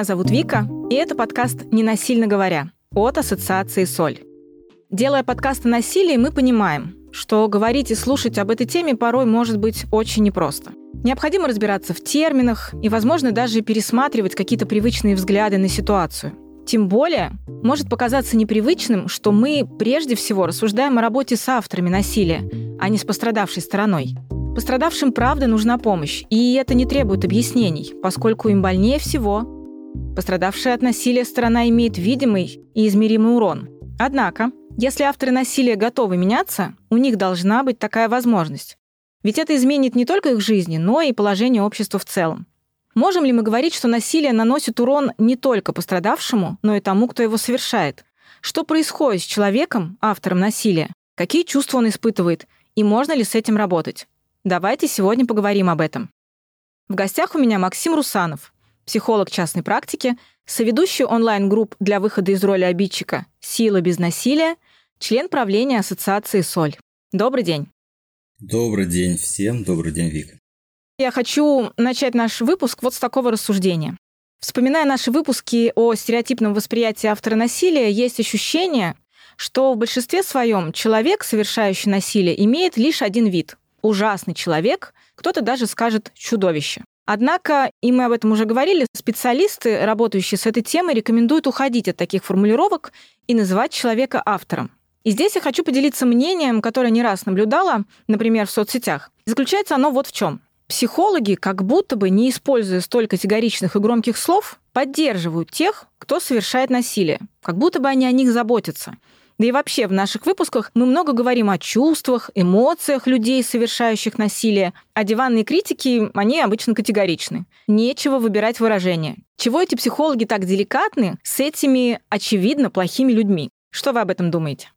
Меня зовут Вика, и это подкаст «Не насильно говоря» от Ассоциации «Соль». Делая подкаст о насилии, мы понимаем, что говорить и слушать об этой теме порой может быть очень непросто. Необходимо разбираться в терминах и, возможно, даже пересматривать какие-то привычные взгляды на ситуацию. Тем более, может показаться непривычным, что мы прежде всего рассуждаем о работе с авторами насилия, а не с пострадавшей стороной. Пострадавшим правда нужна помощь, и это не требует объяснений, поскольку им больнее всего. Пострадавшая от насилия сторона имеет видимый и измеримый урон. Однако, если авторы насилия готовы меняться, у них должна быть такая возможность. Ведь это изменит не только их жизни, но и положение общества в целом. Можем ли мы говорить, что насилие наносит урон не только пострадавшему, но и тому, кто его совершает? Что происходит с человеком, автором насилия? Какие чувства он испытывает? И можно ли с этим работать? Давайте сегодня поговорим об этом. В гостях у меня Максим Русанов, психолог частной практики, соведущий онлайн-групп для выхода из роли обидчика «Сила без насилия», член правления Ассоциации «Соль». Добрый день. Добрый день всем, добрый день, Вика. Я хочу начать наш выпуск вот с такого рассуждения. Вспоминая наши выпуски о стереотипном восприятии автора насилия, есть ощущение, что в большинстве своем человек, совершающий насилие, имеет лишь один вид – ужасный человек, кто-то даже скажет чудовище. Однако, и мы об этом уже говорили, специалисты, работающие с этой темой, рекомендуют уходить от таких формулировок и называть человека автором. И здесь я хочу поделиться мнением, которое не раз наблюдала, например, в соцсетях. заключается оно вот в чем. Психологи, как будто бы не используя столь категоричных и громких слов, поддерживают тех, кто совершает насилие, как будто бы они о них заботятся. Да и вообще в наших выпусках мы много говорим о чувствах, эмоциях людей, совершающих насилие, а диванные критики, они обычно категоричны. Нечего выбирать выражения. Чего эти психологи так деликатны с этими, очевидно, плохими людьми? Что вы об этом думаете?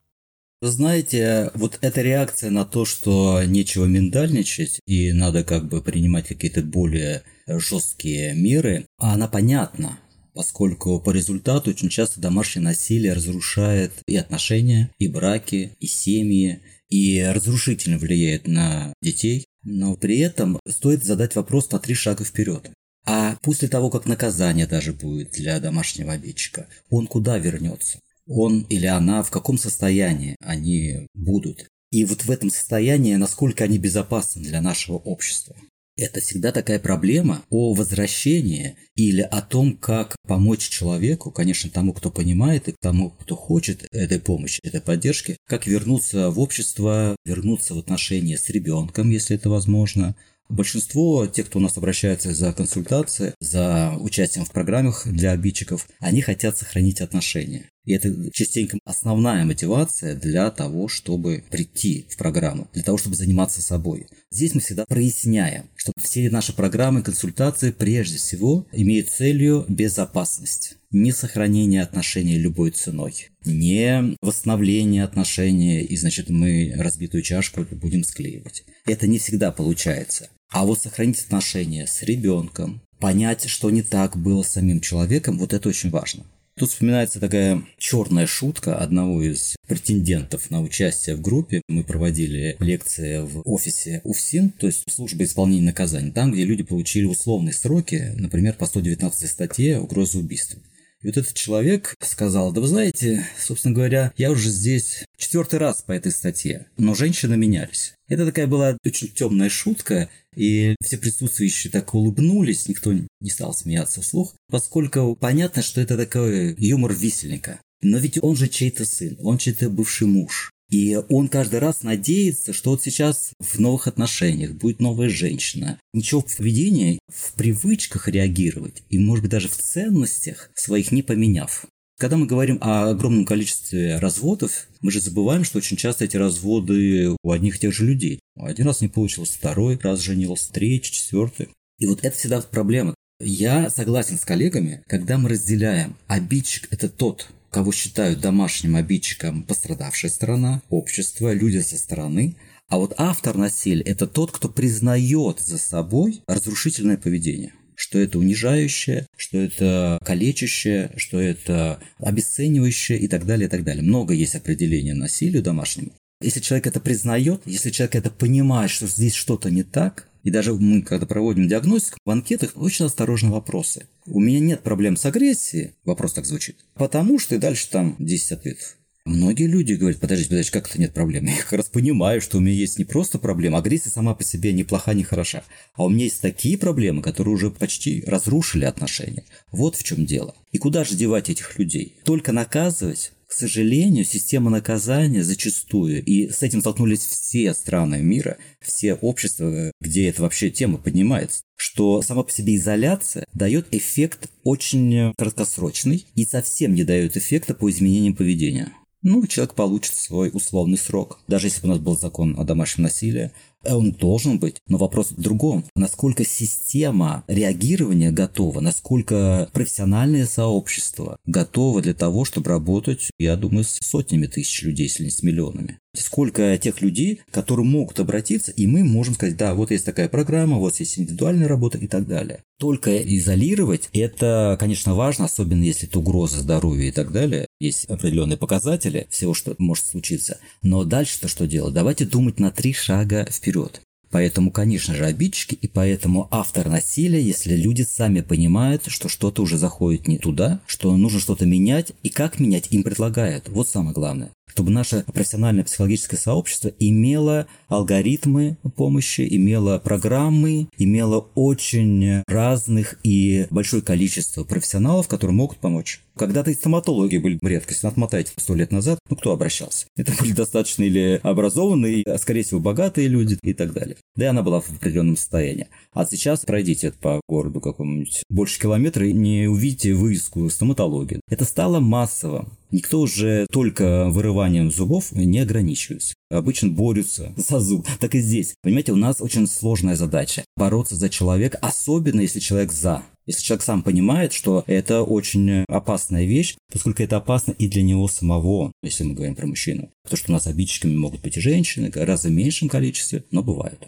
Вы знаете, вот эта реакция на то, что нечего миндальничать и надо как бы принимать какие-то более жесткие меры, она понятна поскольку по результату очень часто домашнее насилие разрушает и отношения, и браки, и семьи, и разрушительно влияет на детей. Но при этом стоит задать вопрос на три шага вперед. А после того, как наказание даже будет для домашнего обидчика, он куда вернется? Он или она в каком состоянии они будут? И вот в этом состоянии, насколько они безопасны для нашего общества. Это всегда такая проблема о возвращении или о том, как помочь человеку, конечно, тому, кто понимает, и тому, кто хочет этой помощи, этой поддержки, как вернуться в общество, вернуться в отношения с ребенком, если это возможно, Большинство тех, кто у нас обращается за консультацией, за участием в программах для обидчиков, они хотят сохранить отношения. И это частенько основная мотивация для того, чтобы прийти в программу, для того, чтобы заниматься собой. Здесь мы всегда проясняем, что все наши программы, консультации прежде всего имеют целью безопасность не сохранение отношений любой ценой, не восстановление отношений, и значит мы разбитую чашку будем склеивать. Это не всегда получается. А вот сохранить отношения с ребенком, понять, что не так было с самим человеком, вот это очень важно. Тут вспоминается такая черная шутка одного из претендентов на участие в группе. Мы проводили лекции в офисе УФСИН, то есть служба исполнения наказаний, там, где люди получили условные сроки, например, по 119 статье угрозы убийства. И вот этот человек сказал, да вы знаете, собственно говоря, я уже здесь четвертый раз по этой статье, но женщины менялись. Это такая была очень темная шутка, и все присутствующие так улыбнулись, никто не стал смеяться вслух, поскольку понятно, что это такой юмор висельника. Но ведь он же чей-то сын, он чей-то бывший муж. И он каждый раз надеется, что вот сейчас в новых отношениях будет новая женщина. Ничего в поведении, в привычках реагировать и, может быть, даже в ценностях своих не поменяв. Когда мы говорим о огромном количестве разводов, мы же забываем, что очень часто эти разводы у одних и тех же людей. Один раз не получилось, второй раз женился, третий, четвертый. И вот это всегда проблема. Я согласен с коллегами, когда мы разделяем обидчик – это тот, кого считают домашним обидчиком пострадавшая сторона, общество, люди со стороны, а вот автор насилия – это тот, кто признает за собой разрушительное поведение что это унижающее, что это калечащее, что это обесценивающее и так далее, и так далее. Много есть определений насилию домашнему. Если человек это признает, если человек это понимает, что здесь что-то не так, И даже мы, когда проводим диагностику, в анкетах очень осторожно вопросы. У меня нет проблем с агрессией, вопрос так звучит, потому что и дальше там 10 ответов. Многие люди говорят, подождите, подождите, как это нет проблем? Я как раз понимаю, что у меня есть не просто проблема, агрессия сама по себе не плоха, не хороша. А у меня есть такие проблемы, которые уже почти разрушили отношения. Вот в чем дело. И куда же девать этих людей? Только наказывать? К сожалению, система наказания зачастую, и с этим столкнулись все страны мира, все общества, где это вообще тема поднимается, что сама по себе изоляция дает эффект очень краткосрочный и совсем не дает эффекта по изменениям поведения ну, человек получит свой условный срок. Даже если бы у нас был закон о домашнем насилии, он должен быть. Но вопрос в другом. Насколько система реагирования готова, насколько профессиональное сообщество готово для того, чтобы работать, я думаю, с сотнями тысяч людей, если не с миллионами. Сколько тех людей, которые могут обратиться, и мы можем сказать, да, вот есть такая программа, вот есть индивидуальная работа и так далее. Только изолировать, это, конечно, важно, особенно если это угроза здоровью и так далее. Есть определенные показатели всего, что может случиться. Но дальше-то что делать? Давайте думать на три шага вперед. Поэтому, конечно же, обидчики, и поэтому автор насилия, если люди сами понимают, что что-то уже заходит не туда, что нужно что-то менять, и как менять им предлагают. Вот самое главное чтобы наше профессиональное психологическое сообщество имело алгоритмы помощи, имело программы, имело очень разных и большое количество профессионалов, которые могут помочь. Когда-то и стоматологи были редкостью. Отмотайте сто лет назад, ну кто обращался? Это были достаточно или образованные, а скорее всего богатые люди и так далее. Да и она была в определенном состоянии. А сейчас пройдите по городу какому-нибудь больше километра и не увидите вывеску стоматологии. Это стало массово. Никто уже только вырыванием зубов не ограничивается. Обычно борются за зуб. Так и здесь. Понимаете, у нас очень сложная задача. Бороться за человека, особенно если человек за. Если человек сам понимает, что это очень опасная вещь, поскольку это опасно и для него самого, если мы говорим про мужчину. Потому что у нас обидчиками могут быть и женщины, гораздо в меньшем количестве, но бывают.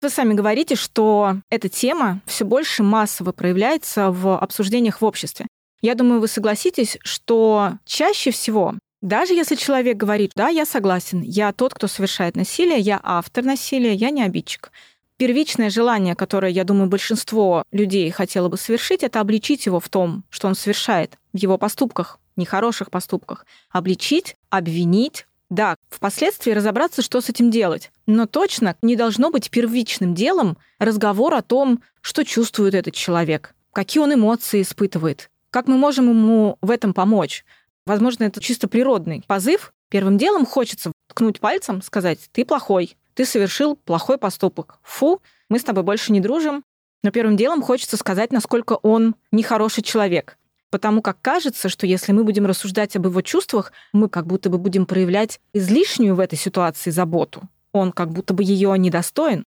Вы сами говорите, что эта тема все больше массово проявляется в обсуждениях в обществе. Я думаю, вы согласитесь, что чаще всего даже если человек говорит, да, я согласен, я тот, кто совершает насилие, я автор насилия, я не обидчик. Первичное желание, которое, я думаю, большинство людей хотело бы совершить, это обличить его в том, что он совершает, в его поступках, нехороших поступках. Обличить, обвинить, да, впоследствии разобраться, что с этим делать. Но точно не должно быть первичным делом разговор о том, что чувствует этот человек, какие он эмоции испытывает, как мы можем ему в этом помочь. Возможно, это чисто природный позыв. Первым делом хочется ткнуть пальцем, сказать, ты плохой, ты совершил плохой поступок. Фу, мы с тобой больше не дружим. Но первым делом хочется сказать, насколько он нехороший человек. Потому как кажется, что если мы будем рассуждать об его чувствах, мы как будто бы будем проявлять излишнюю в этой ситуации заботу. Он как будто бы ее недостоин.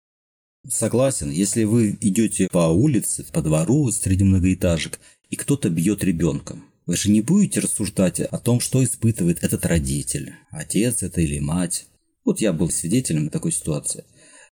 Согласен. Если вы идете по улице, по двору среди многоэтажек, и кто-то бьет ребенка, вы же не будете рассуждать о том, что испытывает этот родитель, отец это или мать. Вот я был свидетелем такой ситуации.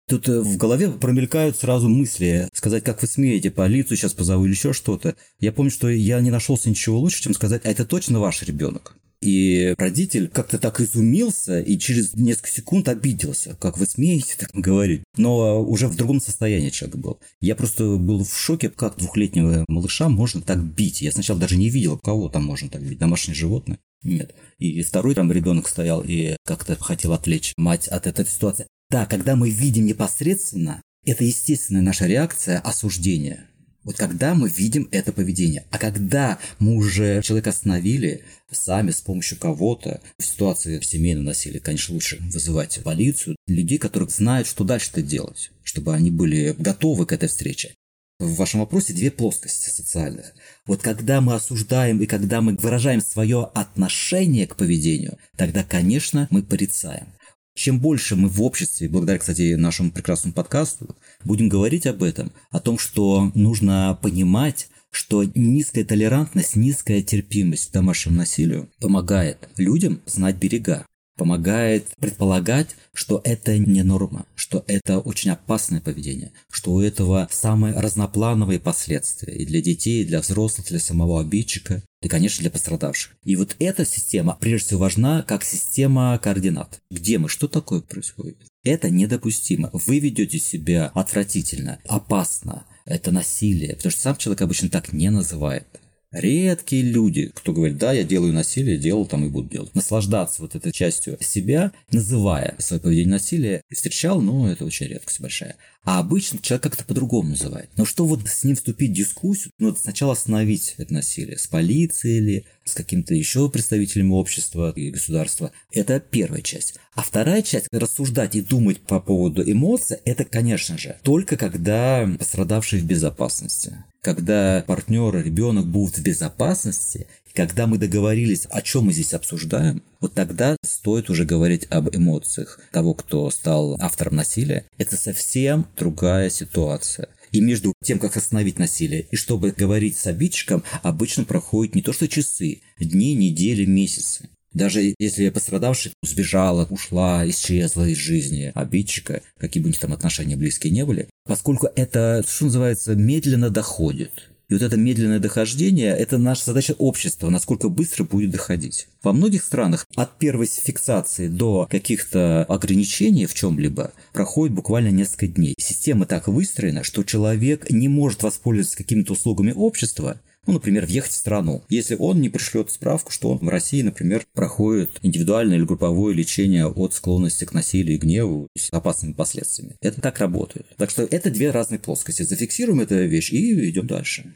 Тут э, в голове промелькают сразу мысли, сказать, как вы смеете, полицию сейчас позову или еще что-то. Я помню, что я не нашелся ничего лучше, чем сказать, а это точно ваш ребенок. И родитель как-то так изумился и через несколько секунд обиделся. Как вы смеете так говорить? Но уже в другом состоянии человек был. Я просто был в шоке, как двухлетнего малыша можно так бить. Я сначала даже не видел, кого там можно так бить. Домашнее животное? Нет. И второй там ребенок стоял и как-то хотел отвлечь мать от этой ситуации. Да, когда мы видим непосредственно, это естественная наша реакция осуждения. Вот когда мы видим это поведение. А когда мы уже человека остановили сами с помощью кого-то, в ситуации семейного насилия, конечно, лучше вызывать полицию, людей, которые знают, что дальше-то делать, чтобы они были готовы к этой встрече. В вашем вопросе две плоскости социальных. Вот когда мы осуждаем и когда мы выражаем свое отношение к поведению, тогда, конечно, мы порицаем. Чем больше мы в обществе, благодаря, кстати, нашему прекрасному подкасту, будем говорить об этом, о том, что нужно понимать, что низкая толерантность, низкая терпимость к домашнему насилию помогает людям знать берега помогает предполагать, что это не норма, что это очень опасное поведение, что у этого самые разноплановые последствия и для детей, и для взрослых, для самого обидчика, и, конечно, для пострадавших. И вот эта система, прежде всего, важна как система координат. Где мы, что такое происходит? Это недопустимо. Вы ведете себя отвратительно, опасно. Это насилие, потому что сам человек обычно так не называет. Редкие люди, кто говорит, да, я делаю насилие, делал там и буду делать. Наслаждаться вот этой частью себя, называя свое поведение насилие, встречал, но это очень редкость большая. А обычно человек как-то по-другому называет. Но что вот с ним вступить в дискуссию, ну, сначала остановить это насилие. С полицией или с каким-то еще представителями общества и государства. Это первая часть. А вторая часть, рассуждать и думать по поводу эмоций, это, конечно же, только когда пострадавший в безопасности когда партнер, ребенок будут в безопасности, когда мы договорились, о чем мы здесь обсуждаем, вот тогда стоит уже говорить об эмоциях того, кто стал автором насилия. Это совсем другая ситуация. И между тем, как остановить насилие, и чтобы говорить с обидчиком, обычно проходит не то что часы, дни, недели, месяцы. Даже если пострадавший сбежала, ушла, исчезла из жизни обидчика, какие бы у там отношения близкие не были, поскольку это, что называется, медленно доходит. И вот это медленное дохождение – это наша задача общества, насколько быстро будет доходить. Во многих странах от первой фиксации до каких-то ограничений в чем-либо проходит буквально несколько дней. Система так выстроена, что человек не может воспользоваться какими-то услугами общества, ну, например, въехать в страну, если он не пришлет справку, что он в России, например, проходит индивидуальное или групповое лечение от склонности к насилию и гневу с опасными последствиями. Это так работает. Так что это две разные плоскости. Зафиксируем эту вещь и идем дальше.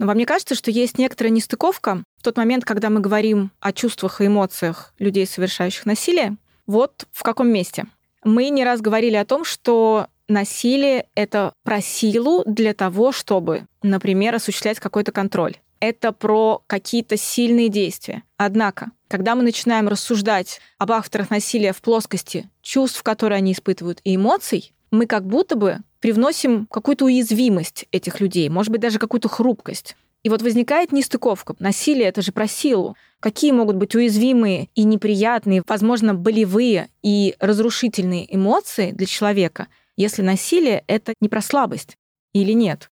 Но вам не кажется, что есть некоторая нестыковка в тот момент, когда мы говорим о чувствах и эмоциях людей, совершающих насилие? Вот в каком месте? Мы не раз говорили о том, что насилие — это про силу для того, чтобы, например, осуществлять какой-то контроль. Это про какие-то сильные действия. Однако, когда мы начинаем рассуждать об авторах насилия в плоскости чувств, которые они испытывают, и эмоций, мы как будто бы привносим какую-то уязвимость этих людей, может быть, даже какую-то хрупкость. И вот возникает нестыковка. Насилие — это же про силу. Какие могут быть уязвимые и неприятные, возможно, болевые и разрушительные эмоции для человека, если насилие — это не про слабость или нет?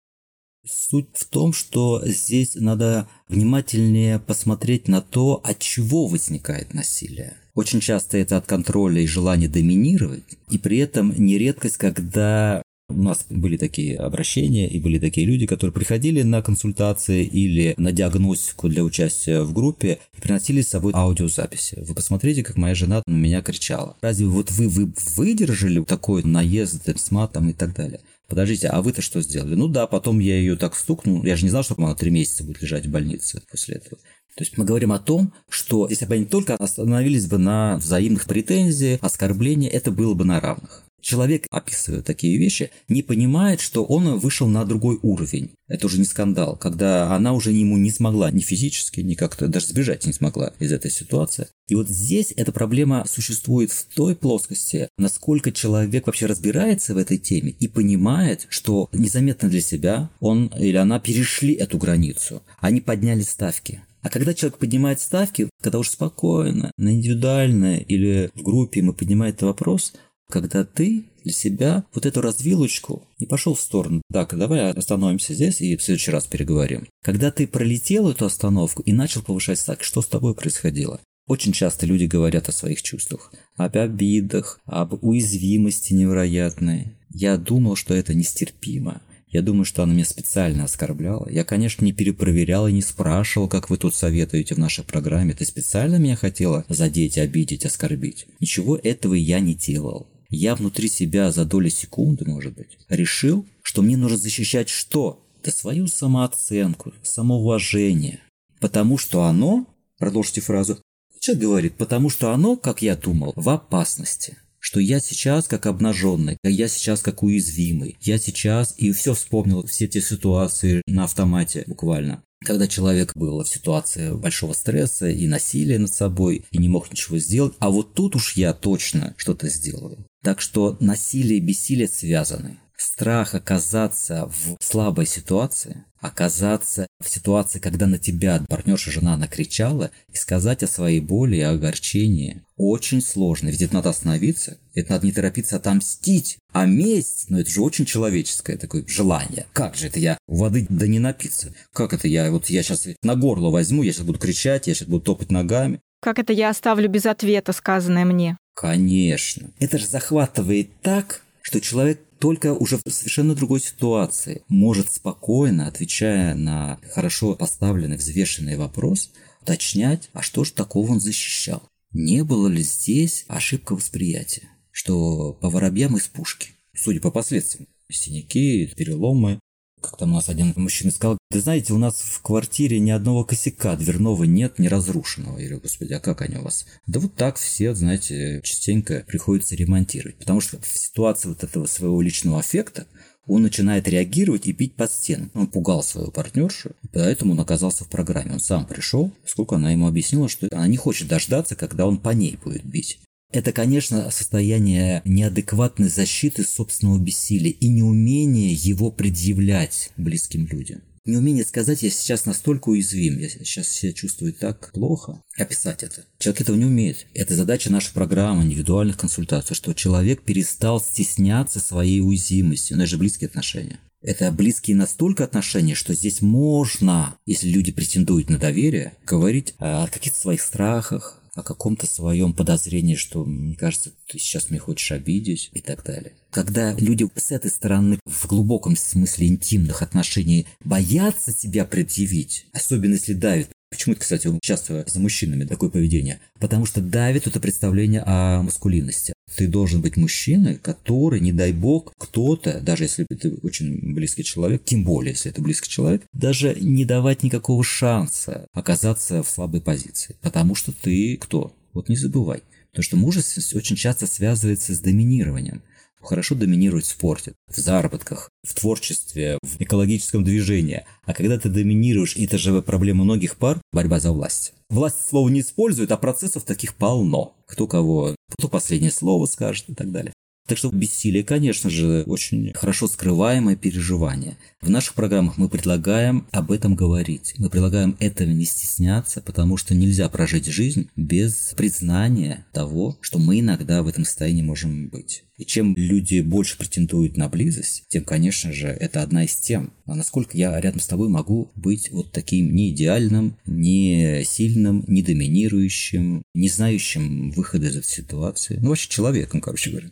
Суть в том, что здесь надо внимательнее посмотреть на то, от чего возникает насилие. Очень часто это от контроля и желания доминировать, и при этом нередкость, когда у нас были такие обращения и были такие люди, которые приходили на консультации или на диагностику для участия в группе и приносили с собой аудиозаписи. Вы посмотрите, как моя жена на меня кричала. Разве вот вы, вы выдержали такой наезд с матом и так далее? Подождите, а вы-то что сделали? Ну да, потом я ее так стукнул. Я же не знал, что она три месяца будет лежать в больнице после этого. То есть мы говорим о том, что если бы они только остановились бы на взаимных претензиях, оскорблениях, это было бы на равных. Человек, описывая такие вещи, не понимает, что он вышел на другой уровень. Это уже не скандал, когда она уже ему не смогла ни физически, ни как-то даже сбежать не смогла из этой ситуации. И вот здесь эта проблема существует в той плоскости, насколько человек вообще разбирается в этой теме и понимает, что незаметно для себя он или она перешли эту границу. Они подняли ставки. А когда человек поднимает ставки, когда уж спокойно, на индивидуальное или в группе мы поднимаем этот вопрос, когда ты для себя вот эту развилочку не пошел в сторону. Так, давай остановимся здесь и в следующий раз переговорим. Когда ты пролетел эту остановку и начал повышать ставки, что с тобой происходило? Очень часто люди говорят о своих чувствах, об обидах, об уязвимости невероятной. Я думал, что это нестерпимо. Я думаю, что она меня специально оскорбляла. Я, конечно, не перепроверял и не спрашивал, как вы тут советуете в нашей программе. Ты специально меня хотела задеть, обидеть, оскорбить. Ничего этого я не делал. Я внутри себя за доли секунды, может быть, решил, что мне нужно защищать что? Да свою самооценку, самоуважение. Потому что оно, продолжите фразу, человек говорит, потому что оно, как я думал, в опасности что я сейчас как обнаженный, я сейчас как уязвимый, я сейчас и все вспомнил, все эти ситуации на автомате буквально. Когда человек был в ситуации большого стресса и насилия над собой, и не мог ничего сделать, а вот тут уж я точно что-то сделаю. Так что насилие и бессилие связаны. Страх оказаться в слабой ситуации, оказаться в ситуации, когда на тебя партнерша жена накричала, и сказать о своей боли и огорчении очень сложно. Ведь это надо остановиться, это надо не торопиться отомстить, а месть, ну это же очень человеческое такое желание. Как же это я воды да не напиться? Как это я, вот я сейчас на горло возьму, я сейчас буду кричать, я сейчас буду топать ногами. Как это я оставлю без ответа сказанное мне? Конечно. Это же захватывает так, что человек только уже в совершенно другой ситуации может спокойно, отвечая на хорошо поставленный, взвешенный вопрос, уточнять, а что же такого он защищал. Не было ли здесь ошибка восприятия, что по воробьям из пушки, судя по последствиям, синяки, переломы, как там у нас один мужчина сказал, да знаете, у нас в квартире ни одного косяка дверного нет, не разрушенного. Я говорю, господи, а как они у вас? Да вот так все, знаете, частенько приходится ремонтировать. Потому что в ситуации вот этого своего личного аффекта он начинает реагировать и бить под стену. Он пугал свою партнершу, поэтому он оказался в программе. Он сам пришел, поскольку она ему объяснила, что она не хочет дождаться, когда он по ней будет бить. Это, конечно, состояние неадекватной защиты собственного бессилия и неумение его предъявлять близким людям. Неумение сказать, я сейчас настолько уязвим, я сейчас себя чувствую так плохо, описать это. Человек этого не умеет. Это задача нашей программы, индивидуальных консультаций, что человек перестал стесняться своей уязвимости. У нас же близкие отношения. Это близкие настолько отношения, что здесь можно, если люди претендуют на доверие, говорить о каких-то своих страхах, о каком-то своем подозрении, что, мне кажется, ты сейчас меня хочешь обидеть и так далее. Когда люди с этой стороны в глубоком смысле интимных отношений боятся тебя предъявить, особенно если давят, Почему это, кстати, часто за мужчинами такое поведение? Потому что давит это представление о маскулинности. Ты должен быть мужчиной, который, не дай бог, кто-то, даже если ты очень близкий человек, тем более, если это близкий человек, даже не давать никакого шанса оказаться в слабой позиции. Потому что ты кто? Вот не забывай. Потому что мужественность очень часто связывается с доминированием хорошо доминировать в спорте, в заработках, в творчестве, в экологическом движении. А когда ты доминируешь, и это же проблема многих пар, борьба за власть. Власть слово не использует, а процессов таких полно. Кто кого, кто последнее слово скажет и так далее. Так что бессилие, конечно же, очень хорошо скрываемое переживание. В наших программах мы предлагаем об этом говорить. Мы предлагаем этого не стесняться, потому что нельзя прожить жизнь без признания того, что мы иногда в этом состоянии можем быть. И чем люди больше претендуют на близость, тем, конечно же, это одна из тем. А насколько я рядом с тобой могу быть вот таким не идеальным, не сильным, не доминирующим, не знающим выхода из этой ситуации. Ну, вообще человеком, короче говоря.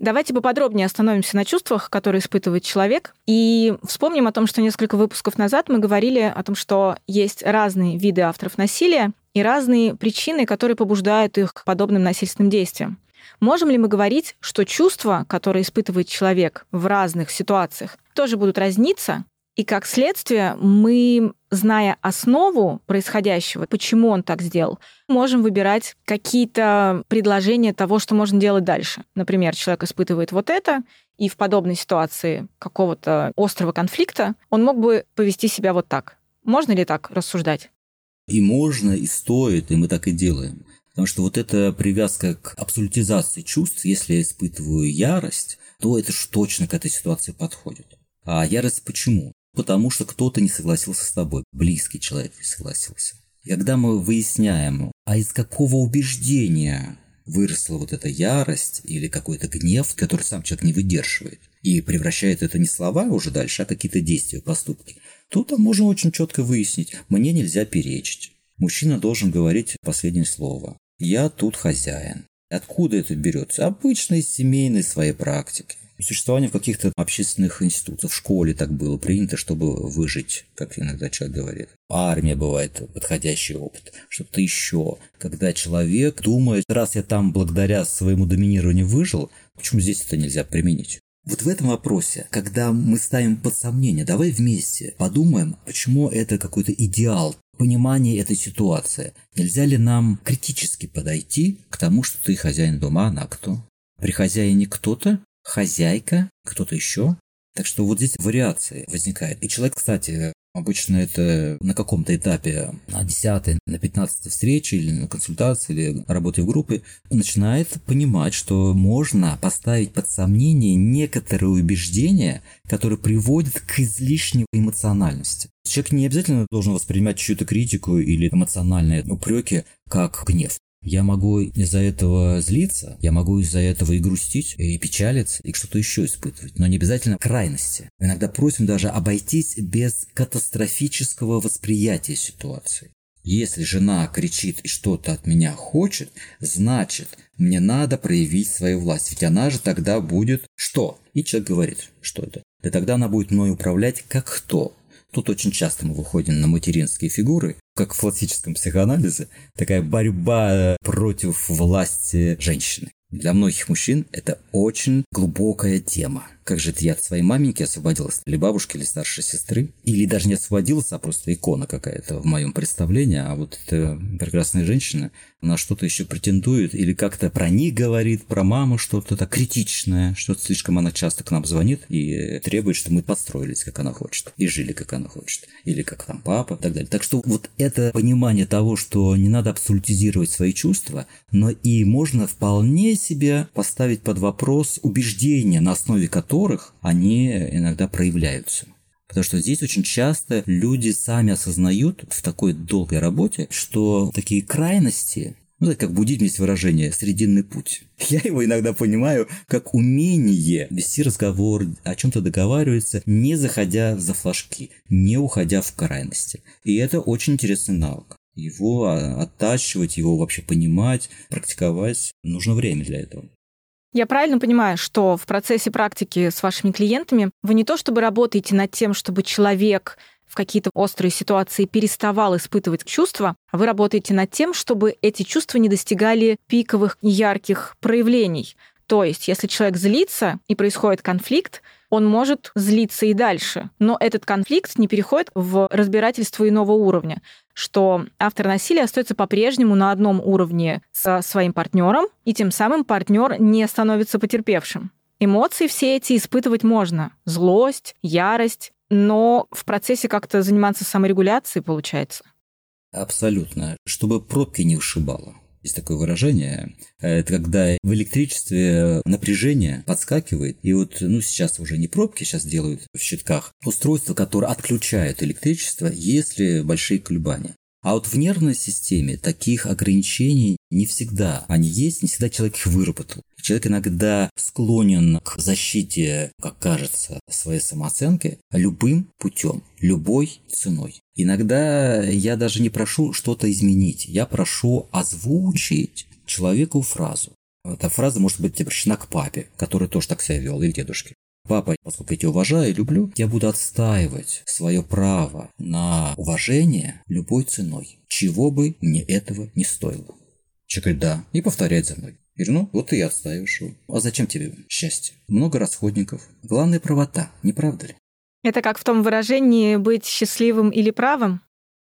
Давайте поподробнее остановимся на чувствах, которые испытывает человек, и вспомним о том, что несколько выпусков назад мы говорили о том, что есть разные виды авторов насилия и разные причины, которые побуждают их к подобным насильственным действиям. Можем ли мы говорить, что чувства, которые испытывает человек в разных ситуациях, тоже будут разниться, и как следствие мы, зная основу происходящего, почему он так сделал, можем выбирать какие-то предложения того, что можно делать дальше. Например, человек испытывает вот это, и в подобной ситуации какого-то острого конфликта он мог бы повести себя вот так. Можно ли так рассуждать? И можно, и стоит, и мы так и делаем. Потому что вот эта привязка к абсолютизации чувств, если я испытываю ярость, то это же точно к этой ситуации подходит. А ярость почему? Потому что кто-то не согласился с тобой, близкий человек не согласился. И когда мы выясняем, а из какого убеждения выросла вот эта ярость или какой-то гнев, который сам человек не выдерживает, и превращает это не слова уже дальше, а какие-то действия, поступки, то там можно очень четко выяснить, мне нельзя перечить. Мужчина должен говорить последнее слово. Я тут хозяин. Откуда это берется? Обычно из семейной своей практики. Существование в каких-то общественных институтах, в школе так было принято, чтобы выжить, как иногда человек говорит. Армия бывает подходящий опыт, что-то еще. Когда человек думает, раз я там благодаря своему доминированию выжил, почему здесь это нельзя применить? Вот в этом вопросе, когда мы ставим под сомнение, давай вместе подумаем, почему это какой-то идеал понимания этой ситуации. Нельзя ли нам критически подойти к тому, что ты хозяин дома, она кто? При хозяине кто-то, хозяйка, кто-то еще. Так что вот здесь вариации возникает. И человек, кстати, Обычно это на каком-то этапе, на 10 на 15 встрече или на консультации, или работе в группе, начинает понимать, что можно поставить под сомнение некоторые убеждения, которые приводят к излишней эмоциональности. Человек не обязательно должен воспринимать чью-то критику или эмоциональные упреки как гнев. Я могу из-за этого злиться, я могу из-за этого и грустить, и печалиться, и что-то еще испытывать, но не обязательно крайности. Иногда просим даже обойтись без катастрофического восприятия ситуации. Если жена кричит и что-то от меня хочет, значит, мне надо проявить свою власть, ведь она же тогда будет что? И человек говорит, что это? Да тогда она будет мной управлять как кто? Тут очень часто мы выходим на материнские фигуры, как в классическом психоанализе, такая борьба против власти женщины. Для многих мужчин это очень глубокая тема. Как же это я от своей маменьки освободилась, или бабушки, или старшей сестры? Или даже не освободилась, а просто икона какая-то в моем представлении, а вот эта прекрасная женщина, она что-то еще претендует, или как-то про них говорит, про маму что-то так критичное, что-то слишком она часто к нам звонит и требует, чтобы мы подстроились, как она хочет, и жили, как она хочет, или как там папа, и так далее. Так что вот это понимание того, что не надо абсолютизировать свои чувства, но и можно вполне себе поставить под вопрос убеждения, на основе которых они иногда проявляются. Потому что здесь очень часто люди сами осознают в такой долгой работе, что такие крайности, ну, как в буддизме есть выражение «срединный путь». Я его иногда понимаю как умение вести разговор, о чем-то договариваться, не заходя за флажки, не уходя в крайности. И это очень интересный навык. Его оттачивать, его вообще понимать, практиковать, нужно время для этого. Я правильно понимаю, что в процессе практики с вашими клиентами вы не то чтобы работаете над тем, чтобы человек в какие-то острые ситуации переставал испытывать чувства, а вы работаете над тем, чтобы эти чувства не достигали пиковых ярких проявлений. То есть, если человек злится и происходит конфликт, он может злиться и дальше. Но этот конфликт не переходит в разбирательство иного уровня, что автор насилия остается по-прежнему на одном уровне со своим партнером, и тем самым партнер не становится потерпевшим. Эмоции все эти испытывать можно. Злость, ярость, но в процессе как-то заниматься саморегуляцией получается. Абсолютно. Чтобы пробки не ушибало. Есть такое выражение. Это когда в электричестве напряжение подскакивает. И вот, ну, сейчас уже не пробки, сейчас делают в щитках. Устройство, которое отключает электричество, если большие колебания. А вот в нервной системе таких ограничений не всегда. Они есть, не всегда человек их выработал. Человек иногда склонен к защите, как кажется, своей самооценки любым путем, любой ценой. Иногда я даже не прошу что-то изменить, я прошу озвучить человеку фразу. Эта фраза может быть обращена к папе, который тоже так себя вел, и к дедушке. Папа, поскольку я тебя уважаю и люблю, я буду отстаивать свое право на уважение любой ценой, чего бы мне этого не стоило. Человек говорит, да, и повторяет за мной. Я ну, вот ты и отстаиваешь его. А зачем тебе счастье? Много расходников. Главное правота, не правда ли? Это как в том выражении «быть счастливым или правым»?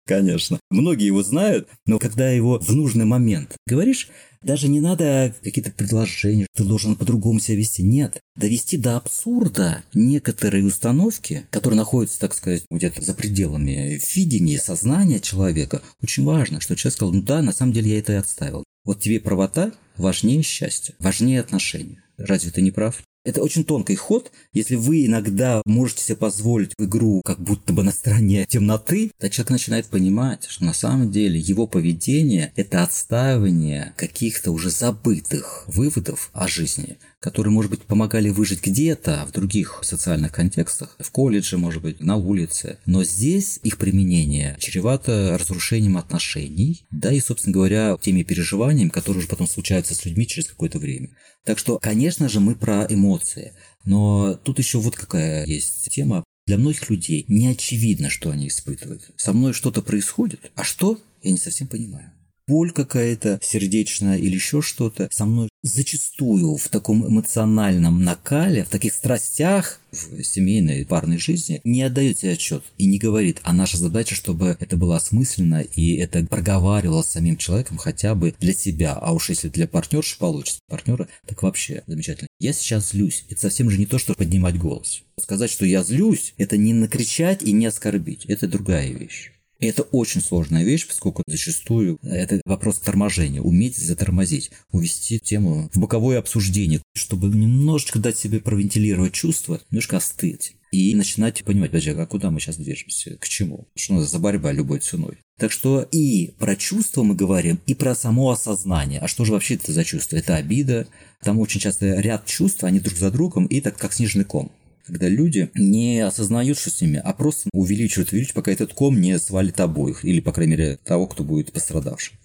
Конечно. Многие его знают, но когда его в нужный момент говоришь, даже не надо какие-то предложения, ты должен по-другому себя вести. Нет. Довести до абсурда некоторые установки, которые находятся, так сказать, где-то за пределами видения, сознания человека, очень важно, что человек сказал, ну да, на самом деле я это и отставил. Вот тебе правота важнее счастья, важнее отношения. Разве ты не прав? Это очень тонкий ход. Если вы иногда можете себе позволить в игру как будто бы на стороне темноты, то человек начинает понимать, что на самом деле его поведение – это отстаивание каких-то уже забытых выводов о жизни, которые, может быть, помогали выжить где-то в других социальных контекстах, в колледже, может быть, на улице. Но здесь их применение чревато разрушением отношений, да и, собственно говоря, теми переживаниями, которые уже потом случаются с людьми через какое-то время. Так что, конечно же, мы про эмоции. Но тут еще вот какая есть тема. Для многих людей не очевидно, что они испытывают. Со мной что-то происходит, а что, я не совсем понимаю. Боль какая-то сердечная или еще что-то, со мной зачастую в таком эмоциональном накале, в таких страстях в семейной парной жизни не отдает себе отчет и не говорит, а наша задача, чтобы это было осмысленно и это проговаривалось самим человеком хотя бы для себя, а уж если для партнерши получится, партнера, так вообще замечательно. Я сейчас злюсь, это совсем же не то, что поднимать голос. Сказать, что я злюсь, это не накричать и не оскорбить, это другая вещь. И это очень сложная вещь, поскольку зачастую это вопрос торможения, уметь затормозить, увести тему в боковое обсуждение, чтобы немножечко дать себе провентилировать чувства, немножко остыть и начинать понимать, подожди, а куда мы сейчас движемся, к чему, что за борьба любой ценой. Так что и про чувства мы говорим, и про само осознание. А что же вообще это за чувство? Это обида. Там очень часто ряд чувств, они друг за другом, и так как снежный ком когда люди не осознают, что с ними, а просто увеличивают, увеличивают, пока этот ком не свалит обоих, или, по крайней мере, того, кто будет пострадавшим.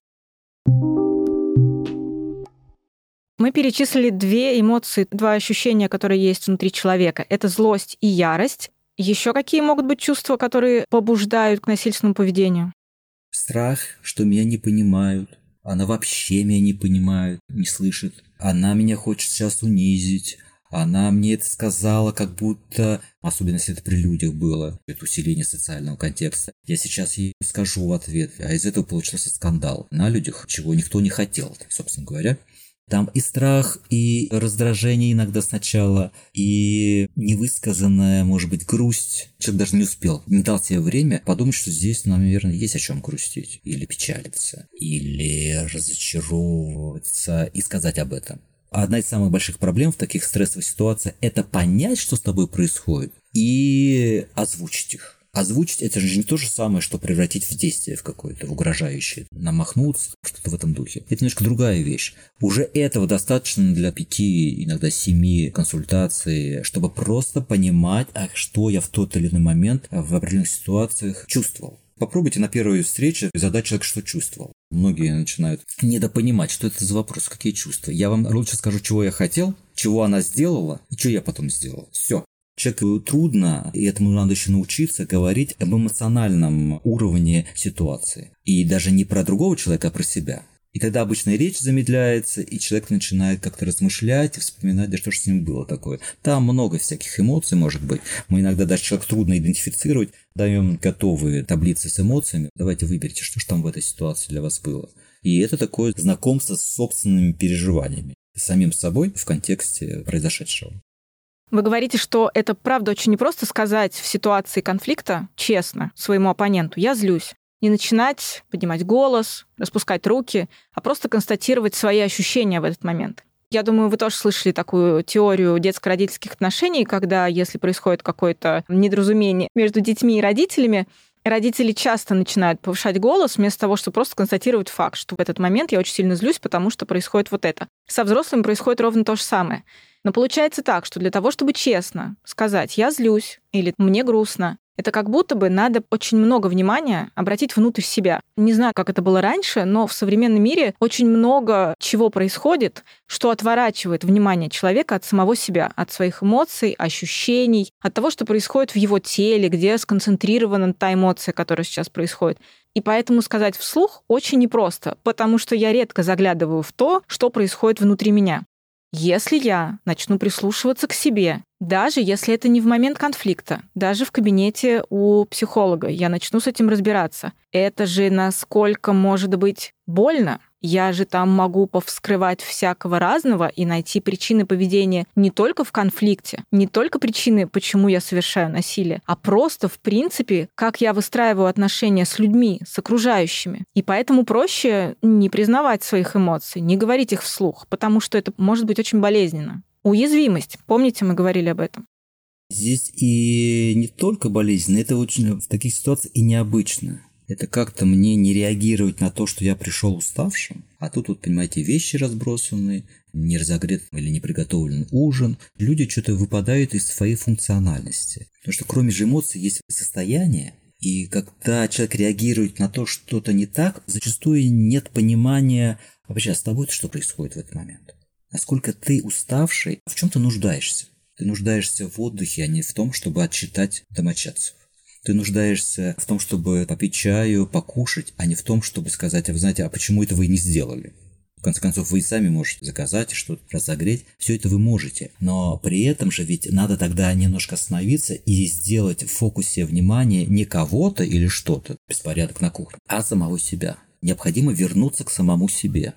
Мы перечислили две эмоции, два ощущения, которые есть внутри человека. Это злость и ярость. Еще какие могут быть чувства, которые побуждают к насильственному поведению? Страх, что меня не понимают. Она вообще меня не понимает, не слышит. Она меня хочет сейчас унизить она мне это сказала, как будто, особенно если это при людях было, это усиление социального контекста. Я сейчас ей скажу в ответ, а из этого получился скандал на людях, чего никто не хотел, собственно говоря. Там и страх, и раздражение иногда сначала, и невысказанная, может быть, грусть. Человек даже не успел, не дал себе время подумать, что здесь, наверное, есть о чем грустить, или печалиться, или разочаровываться, и сказать об этом одна из самых больших проблем в таких стрессовых ситуациях – это понять, что с тобой происходит, и озвучить их. Озвучить это же не то же самое, что превратить в действие в какое-то, угрожающее, намахнуться, что-то в этом духе. Это немножко другая вещь. Уже этого достаточно для пяти, иногда семи консультаций, чтобы просто понимать, а что я в тот или иной момент в определенных ситуациях чувствовал. Попробуйте на первой встрече задать человеку, что чувствовал. Многие начинают недопонимать, что это за вопрос, какие чувства. Я вам лучше скажу, чего я хотел, чего она сделала и что я потом сделал. Все. Человеку трудно, и этому надо еще научиться говорить об эмоциональном уровне ситуации. И даже не про другого человека, а про себя. И тогда обычно речь замедляется, и человек начинает как-то размышлять вспоминать, да что же с ним было такое. Там много всяких эмоций может быть. Мы иногда даже человек трудно идентифицировать, даем готовые таблицы с эмоциями. Давайте выберите, что же там в этой ситуации для вас было. И это такое знакомство с собственными переживаниями, с самим собой в контексте произошедшего. Вы говорите, что это правда очень непросто сказать в ситуации конфликта честно своему оппоненту «я злюсь» не начинать поднимать голос, распускать руки, а просто констатировать свои ощущения в этот момент. Я думаю, вы тоже слышали такую теорию детско-родительских отношений, когда если происходит какое-то недоразумение между детьми и родителями, родители часто начинают повышать голос вместо того, чтобы просто констатировать факт, что в этот момент я очень сильно злюсь, потому что происходит вот это. Со взрослыми происходит ровно то же самое. Но получается так, что для того, чтобы честно сказать «я злюсь» или «мне грустно», это как будто бы надо очень много внимания обратить внутрь себя. Не знаю, как это было раньше, но в современном мире очень много чего происходит, что отворачивает внимание человека от самого себя, от своих эмоций, ощущений, от того, что происходит в его теле, где сконцентрирована та эмоция, которая сейчас происходит. И поэтому сказать вслух очень непросто, потому что я редко заглядываю в то, что происходит внутри меня. Если я начну прислушиваться к себе, даже если это не в момент конфликта, даже в кабинете у психолога, я начну с этим разбираться. Это же насколько может быть больно, я же там могу повскрывать всякого разного и найти причины поведения не только в конфликте, не только причины, почему я совершаю насилие, а просто, в принципе, как я выстраиваю отношения с людьми, с окружающими. И поэтому проще не признавать своих эмоций, не говорить их вслух, потому что это может быть очень болезненно. Уязвимость. Помните, мы говорили об этом? Здесь и не только болезненно, это очень в таких ситуациях и необычно это как-то мне не реагировать на то, что я пришел уставшим, а тут вот, понимаете, вещи разбросаны, не разогрет или не приготовлен ужин, люди что-то выпадают из своей функциональности. Потому что кроме же эмоций есть состояние, и когда человек реагирует на то, что что-то не так, зачастую нет понимания, а вообще, а с тобой что происходит в этот момент? Насколько ты уставший, в чем ты нуждаешься? Ты нуждаешься в отдыхе, а не в том, чтобы отчитать домочадцев. Ты нуждаешься в том, чтобы попить чаю, покушать, а не в том, чтобы сказать, а вы знаете, а почему это вы не сделали? В конце концов, вы и сами можете заказать, что-то разогреть. Все это вы можете. Но при этом же ведь надо тогда немножко остановиться и сделать в фокусе внимания не кого-то или что-то, беспорядок на кухне, а самого себя. Необходимо вернуться к самому себе.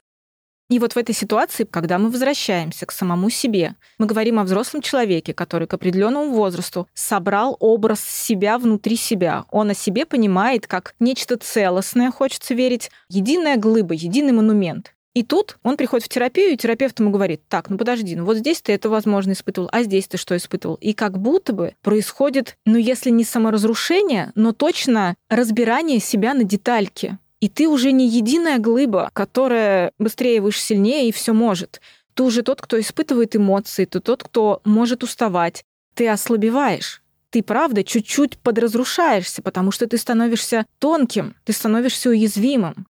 И вот в этой ситуации, когда мы возвращаемся к самому себе, мы говорим о взрослом человеке, который к определенному возрасту собрал образ себя внутри себя. Он о себе понимает как нечто целостное, хочется верить, единая глыба, единый монумент. И тут он приходит в терапию, и терапевт ему говорит, так, ну подожди, ну вот здесь ты это, возможно, испытывал, а здесь ты что испытывал? И как будто бы происходит, ну если не саморазрушение, но точно разбирание себя на детальки. И ты уже не единая глыба, которая быстрее, выше, сильнее и все может. Ты уже тот, кто испытывает эмоции, ты тот, кто может уставать. Ты ослабеваешь. Ты, правда, чуть-чуть подразрушаешься, потому что ты становишься тонким, ты становишься уязвимым.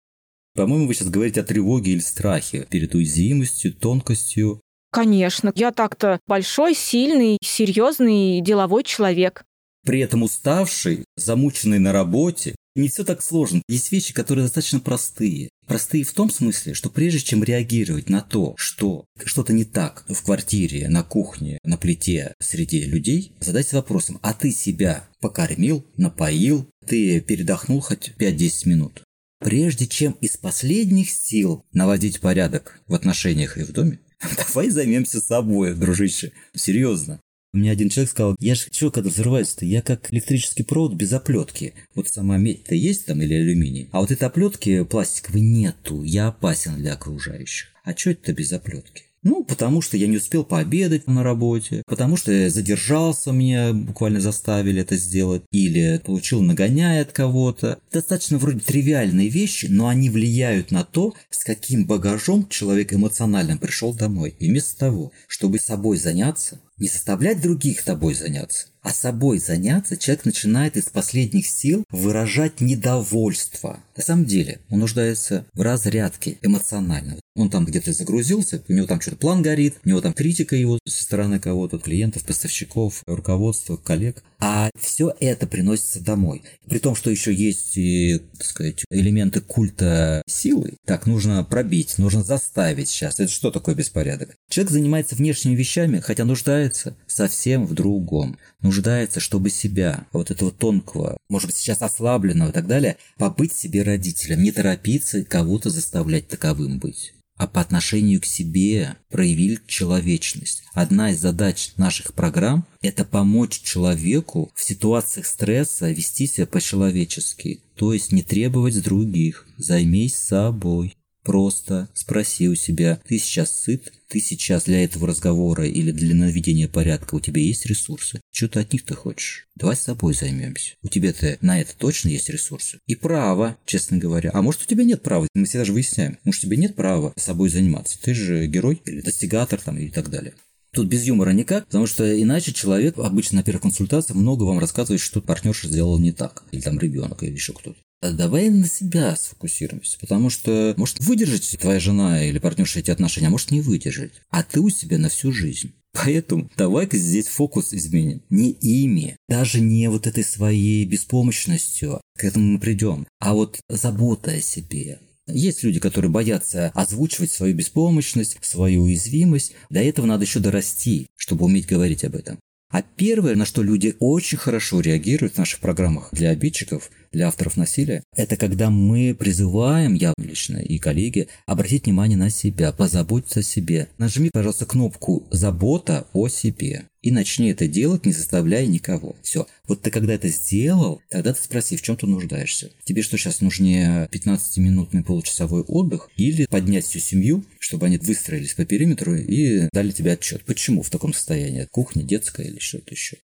По-моему, вы сейчас говорите о тревоге или страхе перед уязвимостью, тонкостью. Конечно, я так-то большой, сильный, серьезный деловой человек. При этом уставший, замученный на работе, не все так сложно. Есть вещи, которые достаточно простые. Простые в том смысле, что прежде чем реагировать на то, что что-то не так в квартире, на кухне, на плите, среди людей, задайся вопросом, а ты себя покормил, напоил, ты передохнул хоть 5-10 минут? Прежде чем из последних сил наводить порядок в отношениях и в доме, давай займемся собой, дружище. Серьезно. Мне один человек сказал, я же что, когда взрывается-то, я как электрический провод без оплетки. Вот сама медь-то есть там или алюминий, а вот этой оплетки пластиковой нету, я опасен для окружающих. А что это без оплетки? Ну, потому что я не успел пообедать на работе, потому что я задержался, меня буквально заставили это сделать, или получил нагоняя от кого-то. Достаточно вроде тривиальные вещи, но они влияют на то, с каким багажом человек эмоционально пришел домой. И вместо того, чтобы собой заняться, не заставлять других тобой заняться, а собой заняться, человек начинает из последних сил выражать недовольство. На самом деле, он нуждается в разрядке эмоционального. Он там где-то загрузился, у него там что-то план горит, у него там критика его со стороны кого-то, клиентов, поставщиков, руководства, коллег. А все это приносится домой. При том, что еще есть, и, так сказать, элементы культа силы. Так, нужно пробить, нужно заставить сейчас. Это что такое беспорядок? Человек занимается внешними вещами, хотя нуждается совсем в другом. Нуждается, чтобы себя, вот этого тонкого, может быть, сейчас ослабленного и так далее, побыть себе родителем, не торопиться кого-то заставлять таковым быть а по отношению к себе проявили человечность. Одна из задач наших программ – это помочь человеку в ситуациях стресса вести себя по-человечески, то есть не требовать с других, займись собой. Просто спроси у себя, ты сейчас сыт, ты сейчас для этого разговора или для наведения порядка у тебя есть ресурсы? Что ты от них-то хочешь? Давай с собой займемся. У тебя-то на это точно есть ресурсы. И право, честно говоря. А может у тебя нет права? Мы всегда же выясняем. Может тебе нет права с собой заниматься? Ты же герой или достигатор там и так далее. Тут без юмора никак, потому что иначе человек обычно на первой консультации много вам рассказывает, что партнерша сделал не так. Или там ребенок, или еще кто-то. А давай на себя сфокусируемся, потому что может выдержать твоя жена или партнерша эти отношения, а может не выдержать. А ты у себя на всю жизнь. Поэтому давай-ка здесь фокус изменим. Не ими, даже не вот этой своей беспомощностью, к этому мы придем, а вот забота о себе. Есть люди, которые боятся озвучивать свою беспомощность, свою уязвимость. До этого надо еще дорасти, чтобы уметь говорить об этом. А первое, на что люди очень хорошо реагируют в наших программах для обидчиков, для авторов насилия, это когда мы призываем, я лично и коллеги, обратить внимание на себя, позаботиться о себе. Нажми, пожалуйста, кнопку «Забота о себе» и начни это делать, не заставляя никого. Все. Вот ты когда это сделал, тогда ты спроси, в чем ты нуждаешься. Тебе что сейчас нужнее 15-минутный получасовой отдых или поднять всю семью, чтобы они выстроились по периметру и дали тебе отчет. Почему в таком состоянии? Кухня, детская или что-то еще?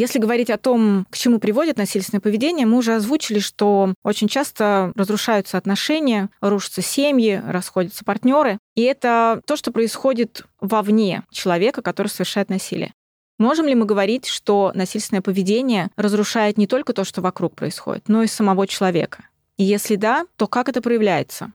Если говорить о том, к чему приводит насильственное поведение, мы уже озвучили, что очень часто разрушаются отношения, рушатся семьи, расходятся партнеры. И это то, что происходит вовне человека, который совершает насилие. Можем ли мы говорить, что насильственное поведение разрушает не только то, что вокруг происходит, но и самого человека? И если да, то как это проявляется?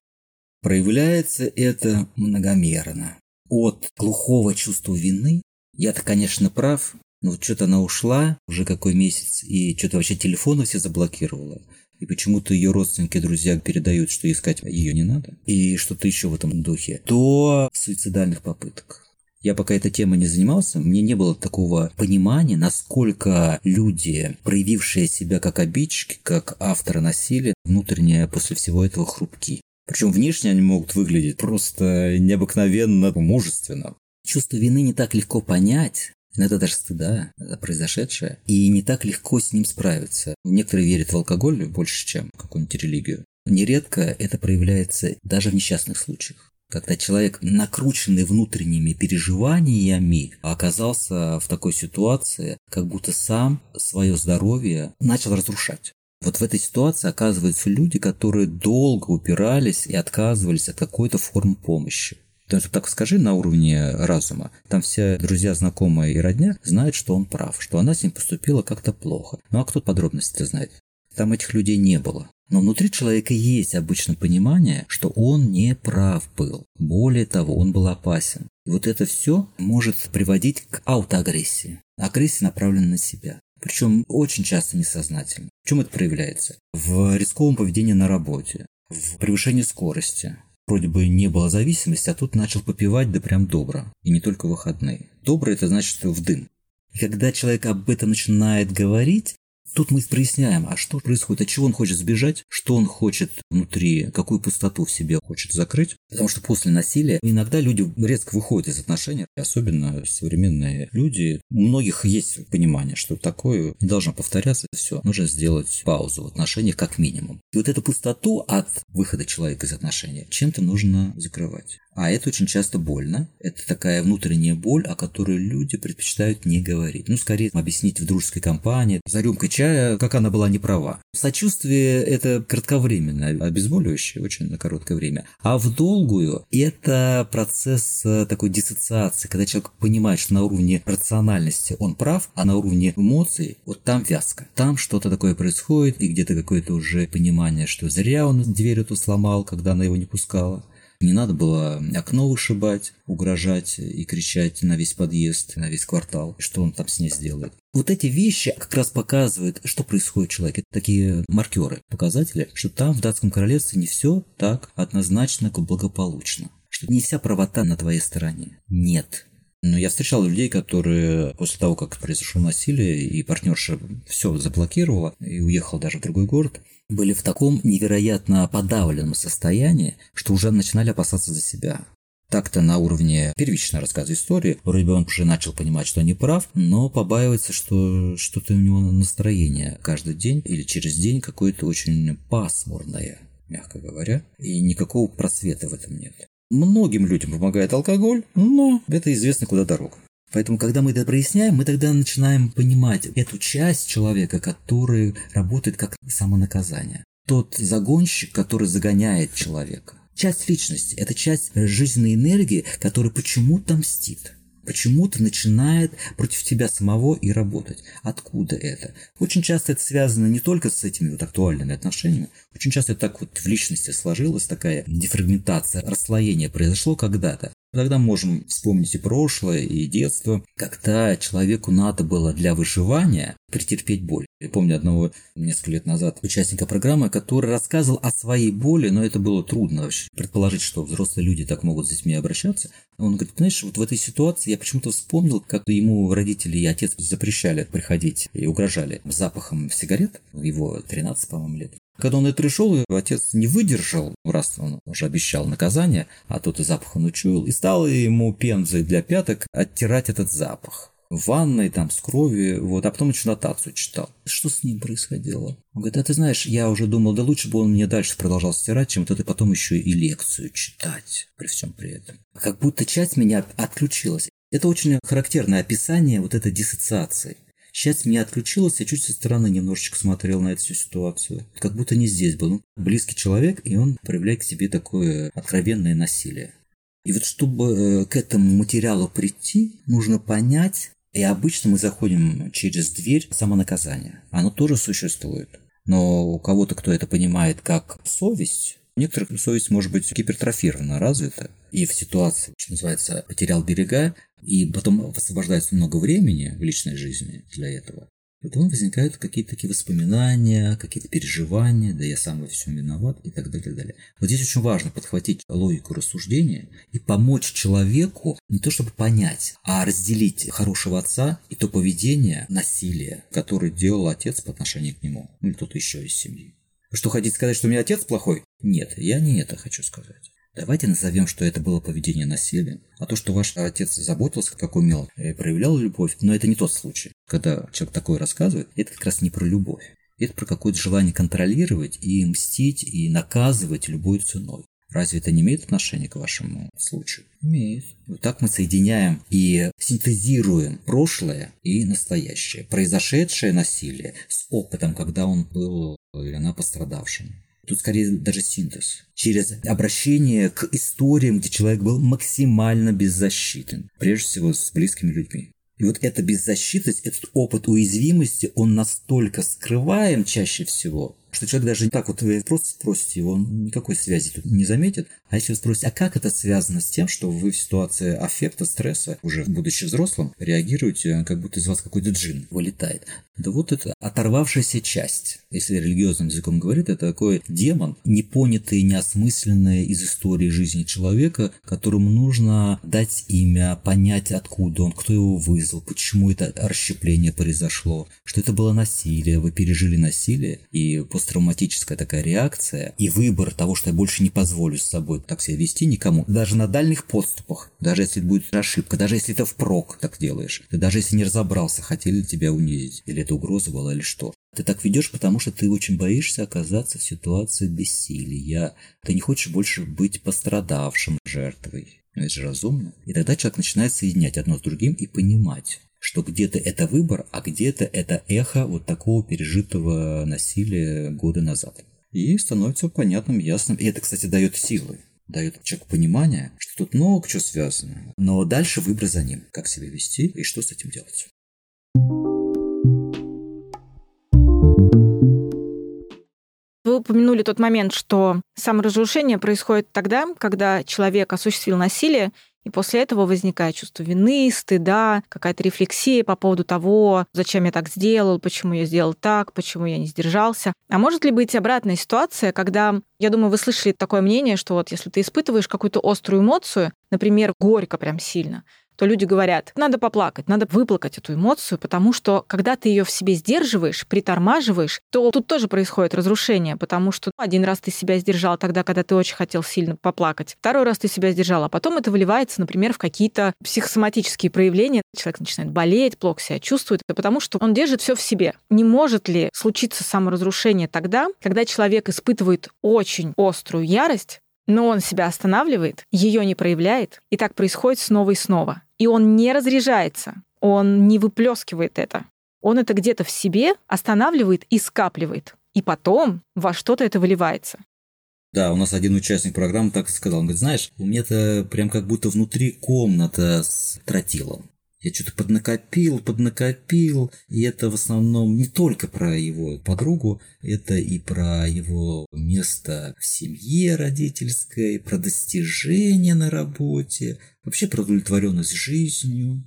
Проявляется это многомерно. От глухого чувства вины Я-то, конечно, прав, но вот что-то она ушла уже какой месяц, и что-то вообще телефоны все заблокировала. И почему-то ее родственники, друзья передают, что искать ее не надо. И что-то еще в этом духе. До суицидальных попыток. Я пока этой темой не занимался, мне не было такого понимания, насколько люди, проявившие себя как обидчики, как авторы насилия, внутренне после всего этого хрупки. Причем внешне они могут выглядеть просто необыкновенно мужественно. Чувство вины не так легко понять, иногда даже стыда за произошедшее, и не так легко с ним справиться. Некоторые верят в алкоголь больше, чем в какую-нибудь религию. Нередко это проявляется даже в несчастных случаях когда человек, накрученный внутренними переживаниями, оказался в такой ситуации, как будто сам свое здоровье начал разрушать. Вот в этой ситуации оказываются люди, которые долго упирались и отказывались от какой-то формы помощи. Есть, так скажи на уровне разума, там все друзья, знакомые и родня знают, что он прав, что она с ним поступила как-то плохо. Ну а кто подробности знает? Там этих людей не было. Но внутри человека есть обычно понимание, что он не прав был. Более того, он был опасен. И вот это все может приводить к аутоагрессии. Агрессия направлена на себя. Причем очень часто несознательно. В чем это проявляется? В рисковом поведении на работе, в превышении скорости. Вроде бы не было зависимости, а тут начал попивать, да прям добро. И не только выходные. Добро – это значит в дым. И когда человек об этом начинает говорить, Тут мы проясняем, а что происходит, от чего он хочет сбежать, что он хочет внутри, какую пустоту в себе хочет закрыть. Потому что после насилия иногда люди резко выходят из отношений, особенно современные люди. У многих есть понимание, что такое не должно повторяться, все, нужно сделать паузу в отношениях как минимум. И вот эту пустоту от выхода человека из отношений чем-то нужно закрывать. А это очень часто больно. Это такая внутренняя боль, о которой люди предпочитают не говорить. Ну, скорее объяснить в дружеской компании, за рюмкой чая, как она была не права. Сочувствие – это кратковременное, обезболивающее очень на короткое время. А в долгую – это процесс э, такой диссоциации, когда человек понимает, что на уровне рациональности он прав, а на уровне эмоций вот там вязка. Там что-то такое происходит, и где-то какое-то уже понимание, что зря он дверь эту сломал, когда она его не пускала не надо было окно вышибать, угрожать и кричать на весь подъезд, на весь квартал, что он там с ней сделает. Вот эти вещи как раз показывают, что происходит в человеке. Это такие маркеры, показатели, что там в датском королевстве не все так однозначно благополучно. Что не вся правота на твоей стороне. Нет. Но я встречал людей, которые после того, как произошло насилие, и партнерша все заблокировала и уехала даже в другой город, были в таком невероятно подавленном состоянии, что уже начинали опасаться за себя. Так-то на уровне первичного рассказа истории, он уже начал понимать, что не прав, но побаивается, что что-то у него настроение каждый день или через день какое-то очень пасмурное, мягко говоря, и никакого просвета в этом нет. Многим людям помогает алкоголь, но это известно куда дорога. Поэтому, когда мы это проясняем, мы тогда начинаем понимать эту часть человека, который работает как самонаказание. Тот загонщик, который загоняет человека. Часть личности – это часть жизненной энергии, которая почему-то мстит почему-то начинает против тебя самого и работать. Откуда это? Очень часто это связано не только с этими вот актуальными отношениями, очень часто это так вот в личности сложилась такая дефрагментация, расслоение произошло когда-то. Тогда можем вспомнить и прошлое, и детство, когда человеку надо было для выживания претерпеть боль. Я помню одного несколько лет назад участника программы, который рассказывал о своей боли, но это было трудно вообще предположить, что взрослые люди так могут с детьми обращаться. Он говорит, знаешь, вот в этой ситуации я почему-то вспомнил, как ему родители и отец запрещали приходить и угрожали запахом сигарет, его 13, по-моему, лет. Когда он это пришел, отец не выдержал, раз он уже обещал наказание, а тот и запах он учуял, и стал ему пензой для пяток оттирать этот запах. В ванной, там, с кровью, вот, а потом еще нотацию читал. Что с ним происходило? Он говорит, а ты знаешь, я уже думал, да лучше бы он мне дальше продолжал стирать, чем вот это потом еще и лекцию читать при всем при этом. Как будто часть меня отключилась. Это очень характерное описание вот этой диссоциации. Сейчас меня отключилось, я чуть со стороны немножечко смотрел на эту всю ситуацию. Как будто не здесь был. Ну, близкий человек, и он проявляет к себе такое откровенное насилие. И вот чтобы э, к этому материалу прийти, нужно понять, и обычно мы заходим через дверь самонаказания. Оно тоже существует. Но у кого-то, кто это понимает как совесть, некоторых совесть может быть гипертрофирована, развита. и в ситуации, что называется, потерял берега, и потом освобождается много времени в личной жизни для этого, Потом возникают какие-то такие воспоминания, какие-то переживания, да я сам во всем виноват и так далее, так далее. Вот здесь очень важно подхватить логику рассуждения и помочь человеку не то чтобы понять, а разделить хорошего отца и то поведение, насилие, которое делал отец по отношению к нему, ну или кто-то еще из семьи. Что хотите сказать, что у меня отец плохой? Нет, я не это хочу сказать. Давайте назовем, что это было поведение насилия, а то, что ваш отец заботился, как умел, и проявлял любовь, но это не тот случай. Когда человек такое рассказывает, это как раз не про любовь. Это про какое-то желание контролировать и мстить, и наказывать любой ценой. Разве это не имеет отношения к вашему случаю? Имеет. Вот так мы соединяем и синтезируем прошлое и настоящее. Произошедшее насилие с опытом, когда он был или она пострадавшим. Тут скорее даже синтез. Через обращение к историям, где человек был максимально беззащитен. Прежде всего с близкими людьми. И вот эта беззащитность, этот опыт уязвимости, он настолько скрываем чаще всего, что человек даже так вот вы просто спросите его, он никакой связи тут не заметит. А если вы спросите, а как это связано с тем, что вы в ситуации аффекта, стресса, уже будучи взрослым, реагируете, как будто из вас какой-то джин вылетает. Да вот это оторвавшаяся часть, если религиозным языком говорит, это такой демон, непонятый, неосмысленный из истории жизни человека, которому нужно дать имя, понять, откуда он, кто его вызвал, почему это расщепление произошло, что это было насилие, вы пережили насилие, и после посттравматическая такая реакция и выбор того, что я больше не позволю с собой так себя вести никому, даже на дальних подступах, даже если это будет ошибка, даже если это впрок так делаешь, ты даже если не разобрался, хотели тебя унизить, или это угроза была, или что. Ты так ведешь, потому что ты очень боишься оказаться в ситуации бессилия. Ты не хочешь больше быть пострадавшим жертвой. Это же разумно. И тогда человек начинает соединять одно с другим и понимать, что где-то это выбор, а где-то это эхо вот такого пережитого насилия года назад. И становится понятным, ясным. И это, кстати, дает силы дает человеку понимание, что тут много чего связано. Но дальше выбор за ним, как себя вести и что с этим делать. Вы упомянули тот момент, что саморазрушение происходит тогда, когда человек осуществил насилие и после этого возникает чувство вины, стыда, какая-то рефлексия по поводу того, зачем я так сделал, почему я сделал так, почему я не сдержался. А может ли быть обратная ситуация, когда, я думаю, вы слышали такое мнение, что вот если ты испытываешь какую-то острую эмоцию, например, горько прям сильно, то люди говорят, надо поплакать, надо выплакать эту эмоцию, потому что когда ты ее в себе сдерживаешь, притормаживаешь, то тут тоже происходит разрушение, потому что один раз ты себя сдержал тогда, когда ты очень хотел сильно поплакать, второй раз ты себя сдержал, а потом это выливается, например, в какие-то психосоматические проявления. Человек начинает болеть, плохо себя чувствует, потому что он держит все в себе. Не может ли случиться саморазрушение тогда, когда человек испытывает очень острую ярость, но он себя останавливает, ее не проявляет, и так происходит снова и снова. И он не разряжается, он не выплескивает это. Он это где-то в себе останавливает и скапливает. И потом во что-то это выливается. Да, у нас один участник программы так сказал. Он говорит, знаешь, у меня это прям как будто внутри комната с тротилом. Я что-то поднакопил, поднакопил, и это в основном не только про его подругу, это и про его место в семье родительской, про достижения на работе, вообще про удовлетворенность жизнью.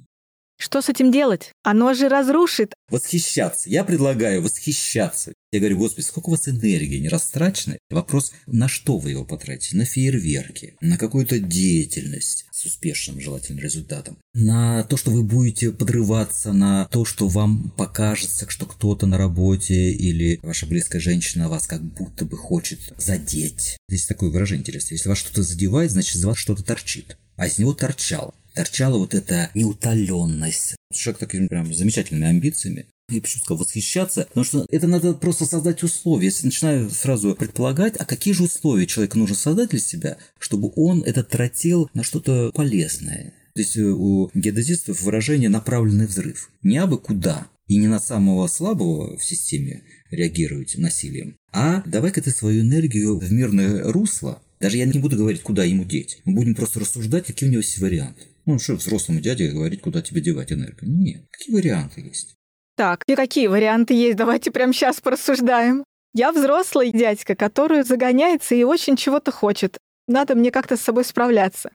Что с этим делать? Оно же разрушит. Восхищаться. Я предлагаю восхищаться. Я говорю, господи, сколько у вас энергии не растрачено? Вопрос, на что вы его потратите? На фейерверки, на какую-то деятельность с успешным желательным результатом, на то, что вы будете подрываться, на то, что вам покажется, что кто-то на работе или ваша близкая женщина вас как будто бы хочет задеть. Здесь такое выражение интересное. Если вас что-то задевает, значит, из вас что-то торчит. А из него торчало торчала вот эта неутоленность. Человек такими прям замечательными амбициями. Я почему сказал восхищаться, потому что это надо просто создать условия. Если начинаю сразу предполагать, а какие же условия человеку нужно создать для себя, чтобы он это тратил на что-то полезное. Здесь э, у геодезистов выражение «направленный взрыв». Не абы куда, и не на самого слабого в системе реагировать насилием, а давай-ка ты свою энергию в мирное русло, даже я не буду говорить, куда ему деть. Мы будем просто рассуждать, какие у него есть варианты. Ну, что взрослому дяде говорить, куда тебе девать энергию? Нет. Какие варианты есть? Так, и какие варианты есть? Давайте прямо сейчас порассуждаем. Я взрослый дядька, который загоняется и очень чего-то хочет. Надо мне как-то с собой справляться.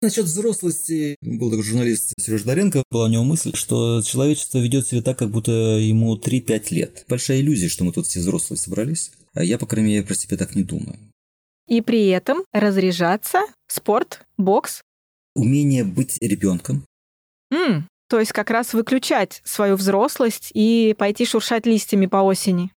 Насчет взрослости, был такой журналист Сереж Доренко, была у него мысль, что человечество ведет себя так, как будто ему 3-5 лет. Большая иллюзия, что мы тут все взрослые собрались. А я, по крайней мере, про себя так не думаю. И при этом разряжаться, спорт, бокс. Умение быть ребенком. М, то есть как раз выключать свою взрослость и пойти шуршать листьями по осени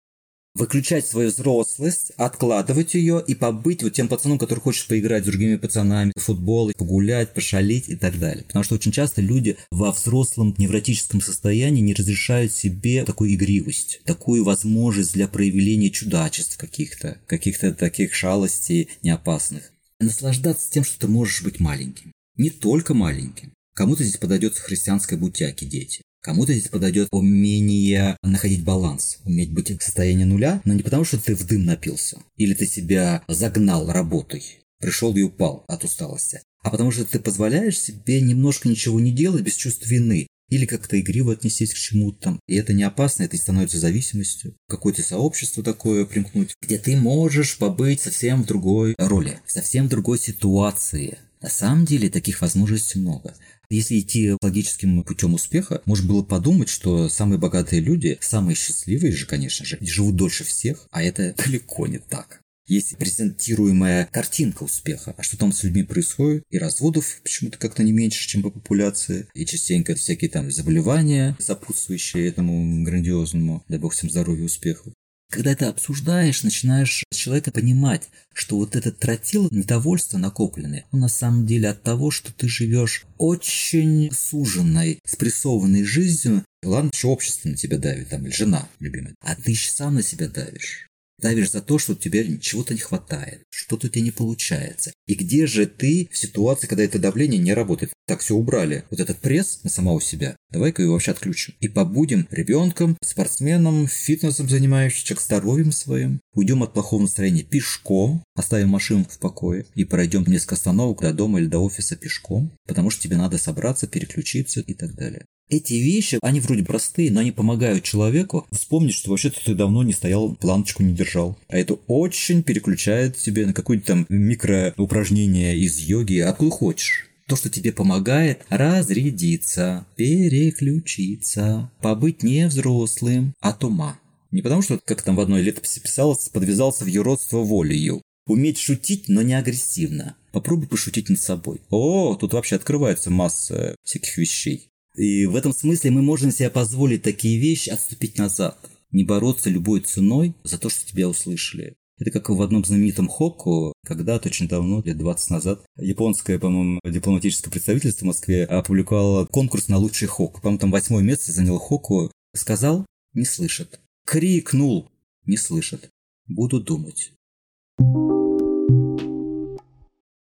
выключать свою взрослость, откладывать ее и побыть вот тем пацаном, который хочет поиграть с другими пацанами, в футбол, погулять, пошалить и так далее. Потому что очень часто люди во взрослом невротическом состоянии не разрешают себе такую игривость, такую возможность для проявления чудачеств каких-то, каких-то таких шалостей неопасных. Наслаждаться тем, что ты можешь быть маленьким. Не только маленьким. Кому-то здесь подойдет христианской бутяки дети. Кому-то здесь подойдет умение находить баланс, уметь быть в состоянии нуля, но не потому, что ты в дым напился, или ты себя загнал работой, пришел и упал от усталости, а потому что ты позволяешь себе немножко ничего не делать без чувства вины, или как-то игриво отнестись к чему-то там. И это не опасно, это становится зависимостью. Какое-то сообщество такое примкнуть, где ты можешь побыть совсем в другой роли, совсем в другой ситуации. На самом деле таких возможностей много. Если идти логическим путем успеха, можно было подумать, что самые богатые люди, самые счастливые же, конечно же, живут дольше всех, а это далеко не так. Есть презентируемая картинка успеха. А что там с людьми происходит? И разводов почему-то как-то не меньше, чем по популяции. И частенько всякие там заболевания, сопутствующие этому грандиозному, дай бог всем здоровья успеху. Когда это обсуждаешь, начинаешь с человека понимать, что вот этот тротил недовольство накопленное, он на самом деле от того, что ты живешь очень суженной, спрессованной жизнью. Ладно, что общество на тебя давит, там, или жена любимая, а ты еще сам на себя давишь. Давишь за то, что тебе чего-то не хватает, что-то у не получается. И где же ты в ситуации, когда это давление не работает? Так, все убрали. Вот этот пресс на самого себя. Давай-ка его вообще отключим. И побудем ребенком, спортсменом, фитнесом занимающимся, здоровьем своим. Уйдем от плохого настроения пешком, оставим машину в покое и пройдем несколько остановок до дома или до офиса пешком, потому что тебе надо собраться, переключиться и так далее. Эти вещи, они вроде простые, но они помогают человеку вспомнить, что вообще-то ты давно не стоял, планочку не держал. А это очень переключает тебе на какое-то там микроупражнение из йоги, откуда хочешь. То, что тебе помогает разрядиться, переключиться, побыть не взрослым от ума. Не потому, что, как там в одной летописи писалось, подвязался в юродство волею. Уметь шутить, но не агрессивно. Попробуй пошутить над собой. О, тут вообще открывается масса всяких вещей. И в этом смысле мы можем себе позволить такие вещи отступить назад. Не бороться любой ценой за то, что тебя услышали. Это как в одном знаменитом Хокку, когда-то очень давно, лет 20 назад, японское, по-моему, дипломатическое представительство в Москве опубликовало конкурс на лучший Хокку. По-моему, там восьмое место занял Хокку. Сказал – не слышат. Крикнул – не слышат. Буду думать.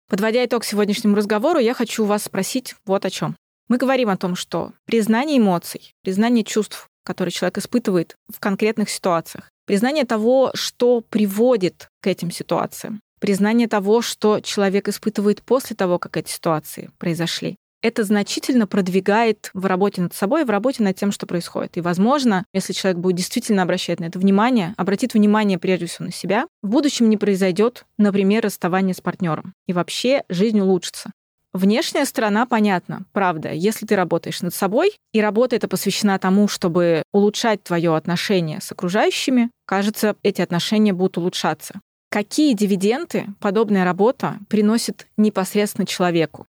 Подводя итог сегодняшнему разговору, я хочу вас спросить вот о чем. Мы говорим о том, что признание эмоций, признание чувств, которые человек испытывает в конкретных ситуациях, признание того, что приводит к этим ситуациям, признание того, что человек испытывает после того, как эти ситуации произошли. Это значительно продвигает в работе над собой, в работе над тем, что происходит. И, возможно, если человек будет действительно обращать на это внимание, обратит внимание прежде всего на себя, в будущем не произойдет, например, расставание с партнером. И вообще жизнь улучшится. Внешняя сторона понятна, правда. Если ты работаешь над собой, и работа эта посвящена тому, чтобы улучшать твое отношение с окружающими, кажется, эти отношения будут улучшаться. Какие дивиденды подобная работа приносит непосредственно человеку?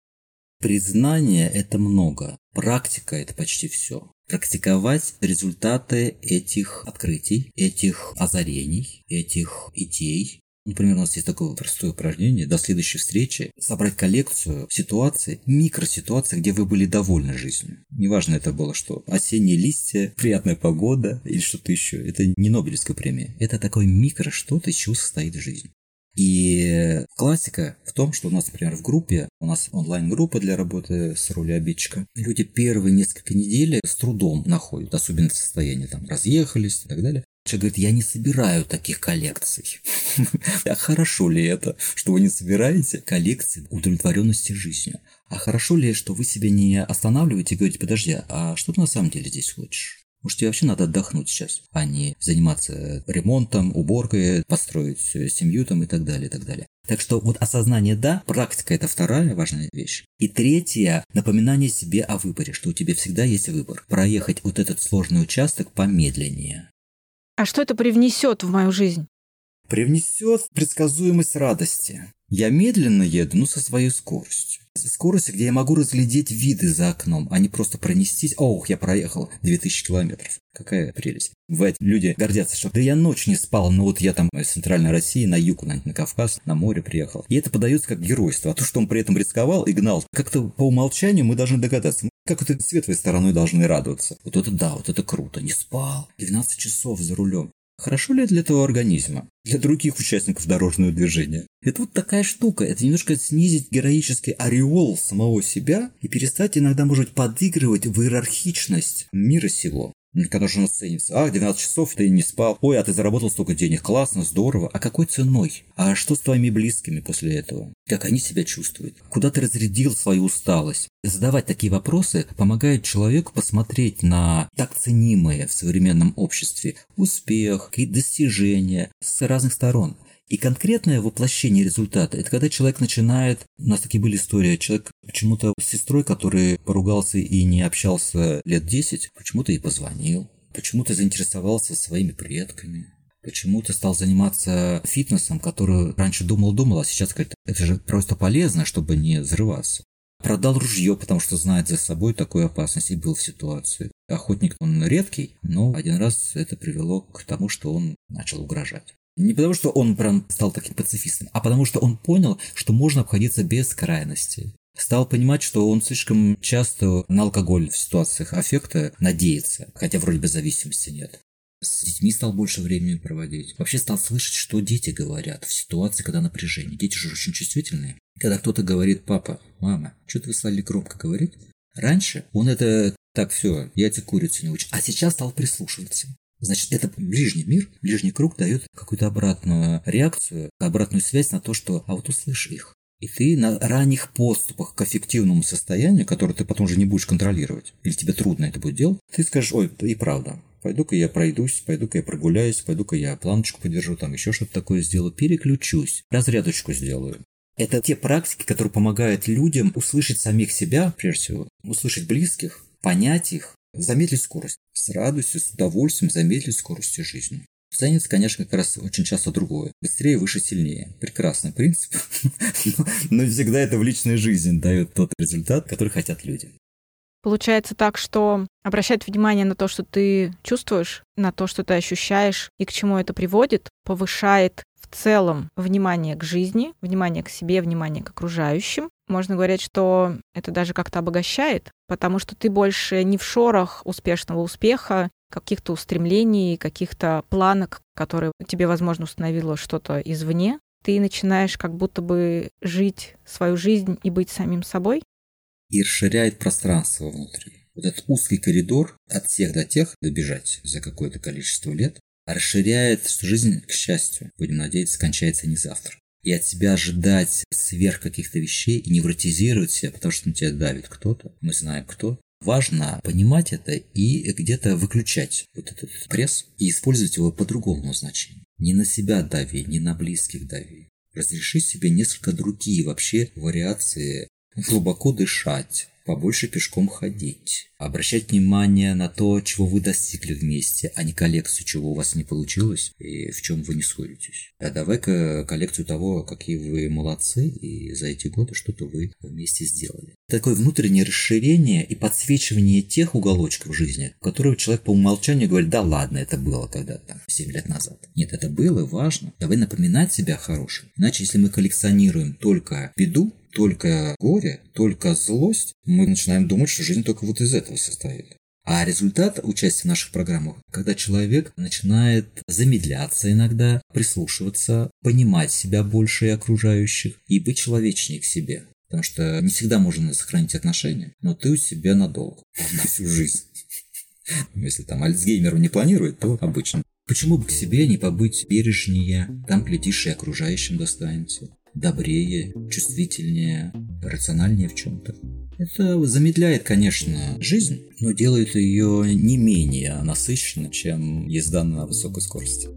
Признание – это много. Практика – это почти все. Практиковать результаты этих открытий, этих озарений, этих идей, Например, у нас есть такое простое упражнение. До следующей встречи собрать коллекцию ситуаций, микроситуаций, где вы были довольны жизнью. Неважно это было, что осенние листья, приятная погода или что-то еще. Это не Нобелевская премия. Это такое микро что-то, из чего состоит жизнь. И классика в том, что у нас, например, в группе, у нас онлайн-группа для работы с ролью обидчика, люди первые несколько недель с трудом находят, особенно в состоянии там разъехались и так далее. Человек говорит, я не собираю таких коллекций. А хорошо ли это, что вы не собираете коллекции удовлетворенности жизнью? А хорошо ли, что вы себя не останавливаете и говорите, подожди, а что ты на самом деле здесь хочешь? Может, тебе вообще надо отдохнуть сейчас, а не заниматься ремонтом, уборкой, построить семью там и так далее, и так далее. Так что вот осознание «да», практика – это вторая важная вещь. И третья – напоминание себе о выборе, что у тебя всегда есть выбор. Проехать вот этот сложный участок помедленнее. А что это привнесет в мою жизнь? Привнесет предсказуемость радости. Я медленно еду, ну, со своей скоростью. Со скоростью, где я могу разглядеть виды за окном, а не просто пронестись. Ох, я проехал 2000 километров. Какая прелесть. Бывает, люди гордятся, что да я ночь не спал, но вот я там из центральной России на юг, на, на Кавказ, на море приехал. И это подается как геройство. А то, что он при этом рисковал и гнал, как-то по умолчанию мы должны догадаться. Как это светлой стороной должны радоваться. Вот это да, вот это круто. Не спал. 12 часов за рулем. Хорошо ли для твоего организма? Для других участников дорожного движения? Это вот такая штука. Это немножко снизить героический ореол самого себя и перестать иногда, может быть, подыгрывать в иерархичность мира сего. Когда же он ценится. А, 12 часов ты не спал. Ой, а ты заработал столько денег. Классно, здорово. А какой ценой? А что с твоими близкими после этого? Как они себя чувствуют? Куда ты разрядил свою усталость? Задавать такие вопросы помогает человеку посмотреть на так ценимые в современном обществе успех, какие достижения с разных сторон. И конкретное воплощение результата – это когда человек начинает… У нас такие были истории. Человек почему-то с сестрой, который поругался и не общался лет 10, почему-то ей позвонил, почему-то заинтересовался своими предками, почему-то стал заниматься фитнесом, который раньше думал-думал, а сейчас говорит, это же просто полезно, чтобы не взрываться. Продал ружье, потому что знает за собой такую опасность и был в ситуации. Охотник он редкий, но один раз это привело к тому, что он начал угрожать. Не потому, что он прям стал таким пацифистом, а потому, что он понял, что можно обходиться без крайности. Стал понимать, что он слишком часто на алкоголь в ситуациях аффекта надеется, хотя вроде бы зависимости нет. С детьми стал больше времени проводить. Вообще стал слышать, что дети говорят в ситуации, когда напряжение. Дети же очень чувствительные. Когда кто-то говорит, папа, мама, что-то вы стали громко говорить. Раньше он это так все, я тебе курицу не учу. А сейчас стал прислушиваться. Значит, это ближний мир, ближний круг дает какую-то обратную реакцию, обратную связь на то, что «а вот услышь их». И ты на ранних подступах к эффективному состоянию, которое ты потом уже не будешь контролировать, или тебе трудно это будет делать, ты скажешь, ой, и правда, пойду-ка я пройдусь, пойду-ка я прогуляюсь, пойду-ка я планочку подержу, там еще что-то такое сделаю, переключусь, разрядочку сделаю. Это те практики, которые помогают людям услышать самих себя, прежде всего, услышать близких, понять их, замедлить скорость. С радостью, с удовольствием замедлить скорость жизни. Ценится, конечно, как раз очень часто другое. Быстрее, выше, сильнее. Прекрасный принцип, но всегда это в личной жизни дает тот результат, который хотят люди. Получается так, что обращать внимание на то, что ты чувствуешь, на то, что ты ощущаешь и к чему это приводит, повышает в целом внимание к жизни, внимание к себе, внимание к окружающим. Можно говорить, что это даже как-то обогащает, потому что ты больше не в шорах успешного успеха, каких-то устремлений, каких-то планок, которые тебе, возможно, установило что-то извне. Ты начинаешь как будто бы жить свою жизнь и быть самим собой. И расширяет пространство внутри. Вот этот узкий коридор от тех до тех добежать за какое-то количество лет расширяет жизнь к счастью. Будем надеяться, кончается не завтра. И от себя ожидать сверх каких-то вещей и невротизировать себя, потому что на тебя давит кто-то, мы знаем кто. Важно понимать это и где-то выключать вот этот пресс и использовать его по другому назначению. Не на себя дави, не на близких дави. Разреши себе несколько другие вообще вариации глубоко дышать, побольше пешком ходить, обращать внимание на то, чего вы достигли вместе, а не коллекцию, чего у вас не получилось и в чем вы не сходитесь. А давай-ка коллекцию того, какие вы молодцы, и за эти годы что-то вы вместе сделали. Такое внутреннее расширение и подсвечивание тех уголочков жизни, которые человек по умолчанию говорит, да ладно, это было когда-то, 7 лет назад. Нет, это было важно. Давай напоминать себя хорошим. Иначе, если мы коллекционируем только беду, только горе, только злость, мы начинаем думать, что жизнь только вот из этого состоит. А результат участия в наших программах, когда человек начинает замедляться иногда, прислушиваться, понимать себя больше и окружающих и быть человечнее к себе. Потому что не всегда можно сохранить отношения, но ты у себя надолго, на всю жизнь. Если там Альцгеймеру не планирует, то обычно. Почему бы к себе не побыть бережнее, там, глядишь, и окружающим достанется добрее, чувствительнее, рациональнее в чем-то. Это замедляет, конечно, жизнь, но делает ее не менее насыщенной, чем езда на высокой скорости.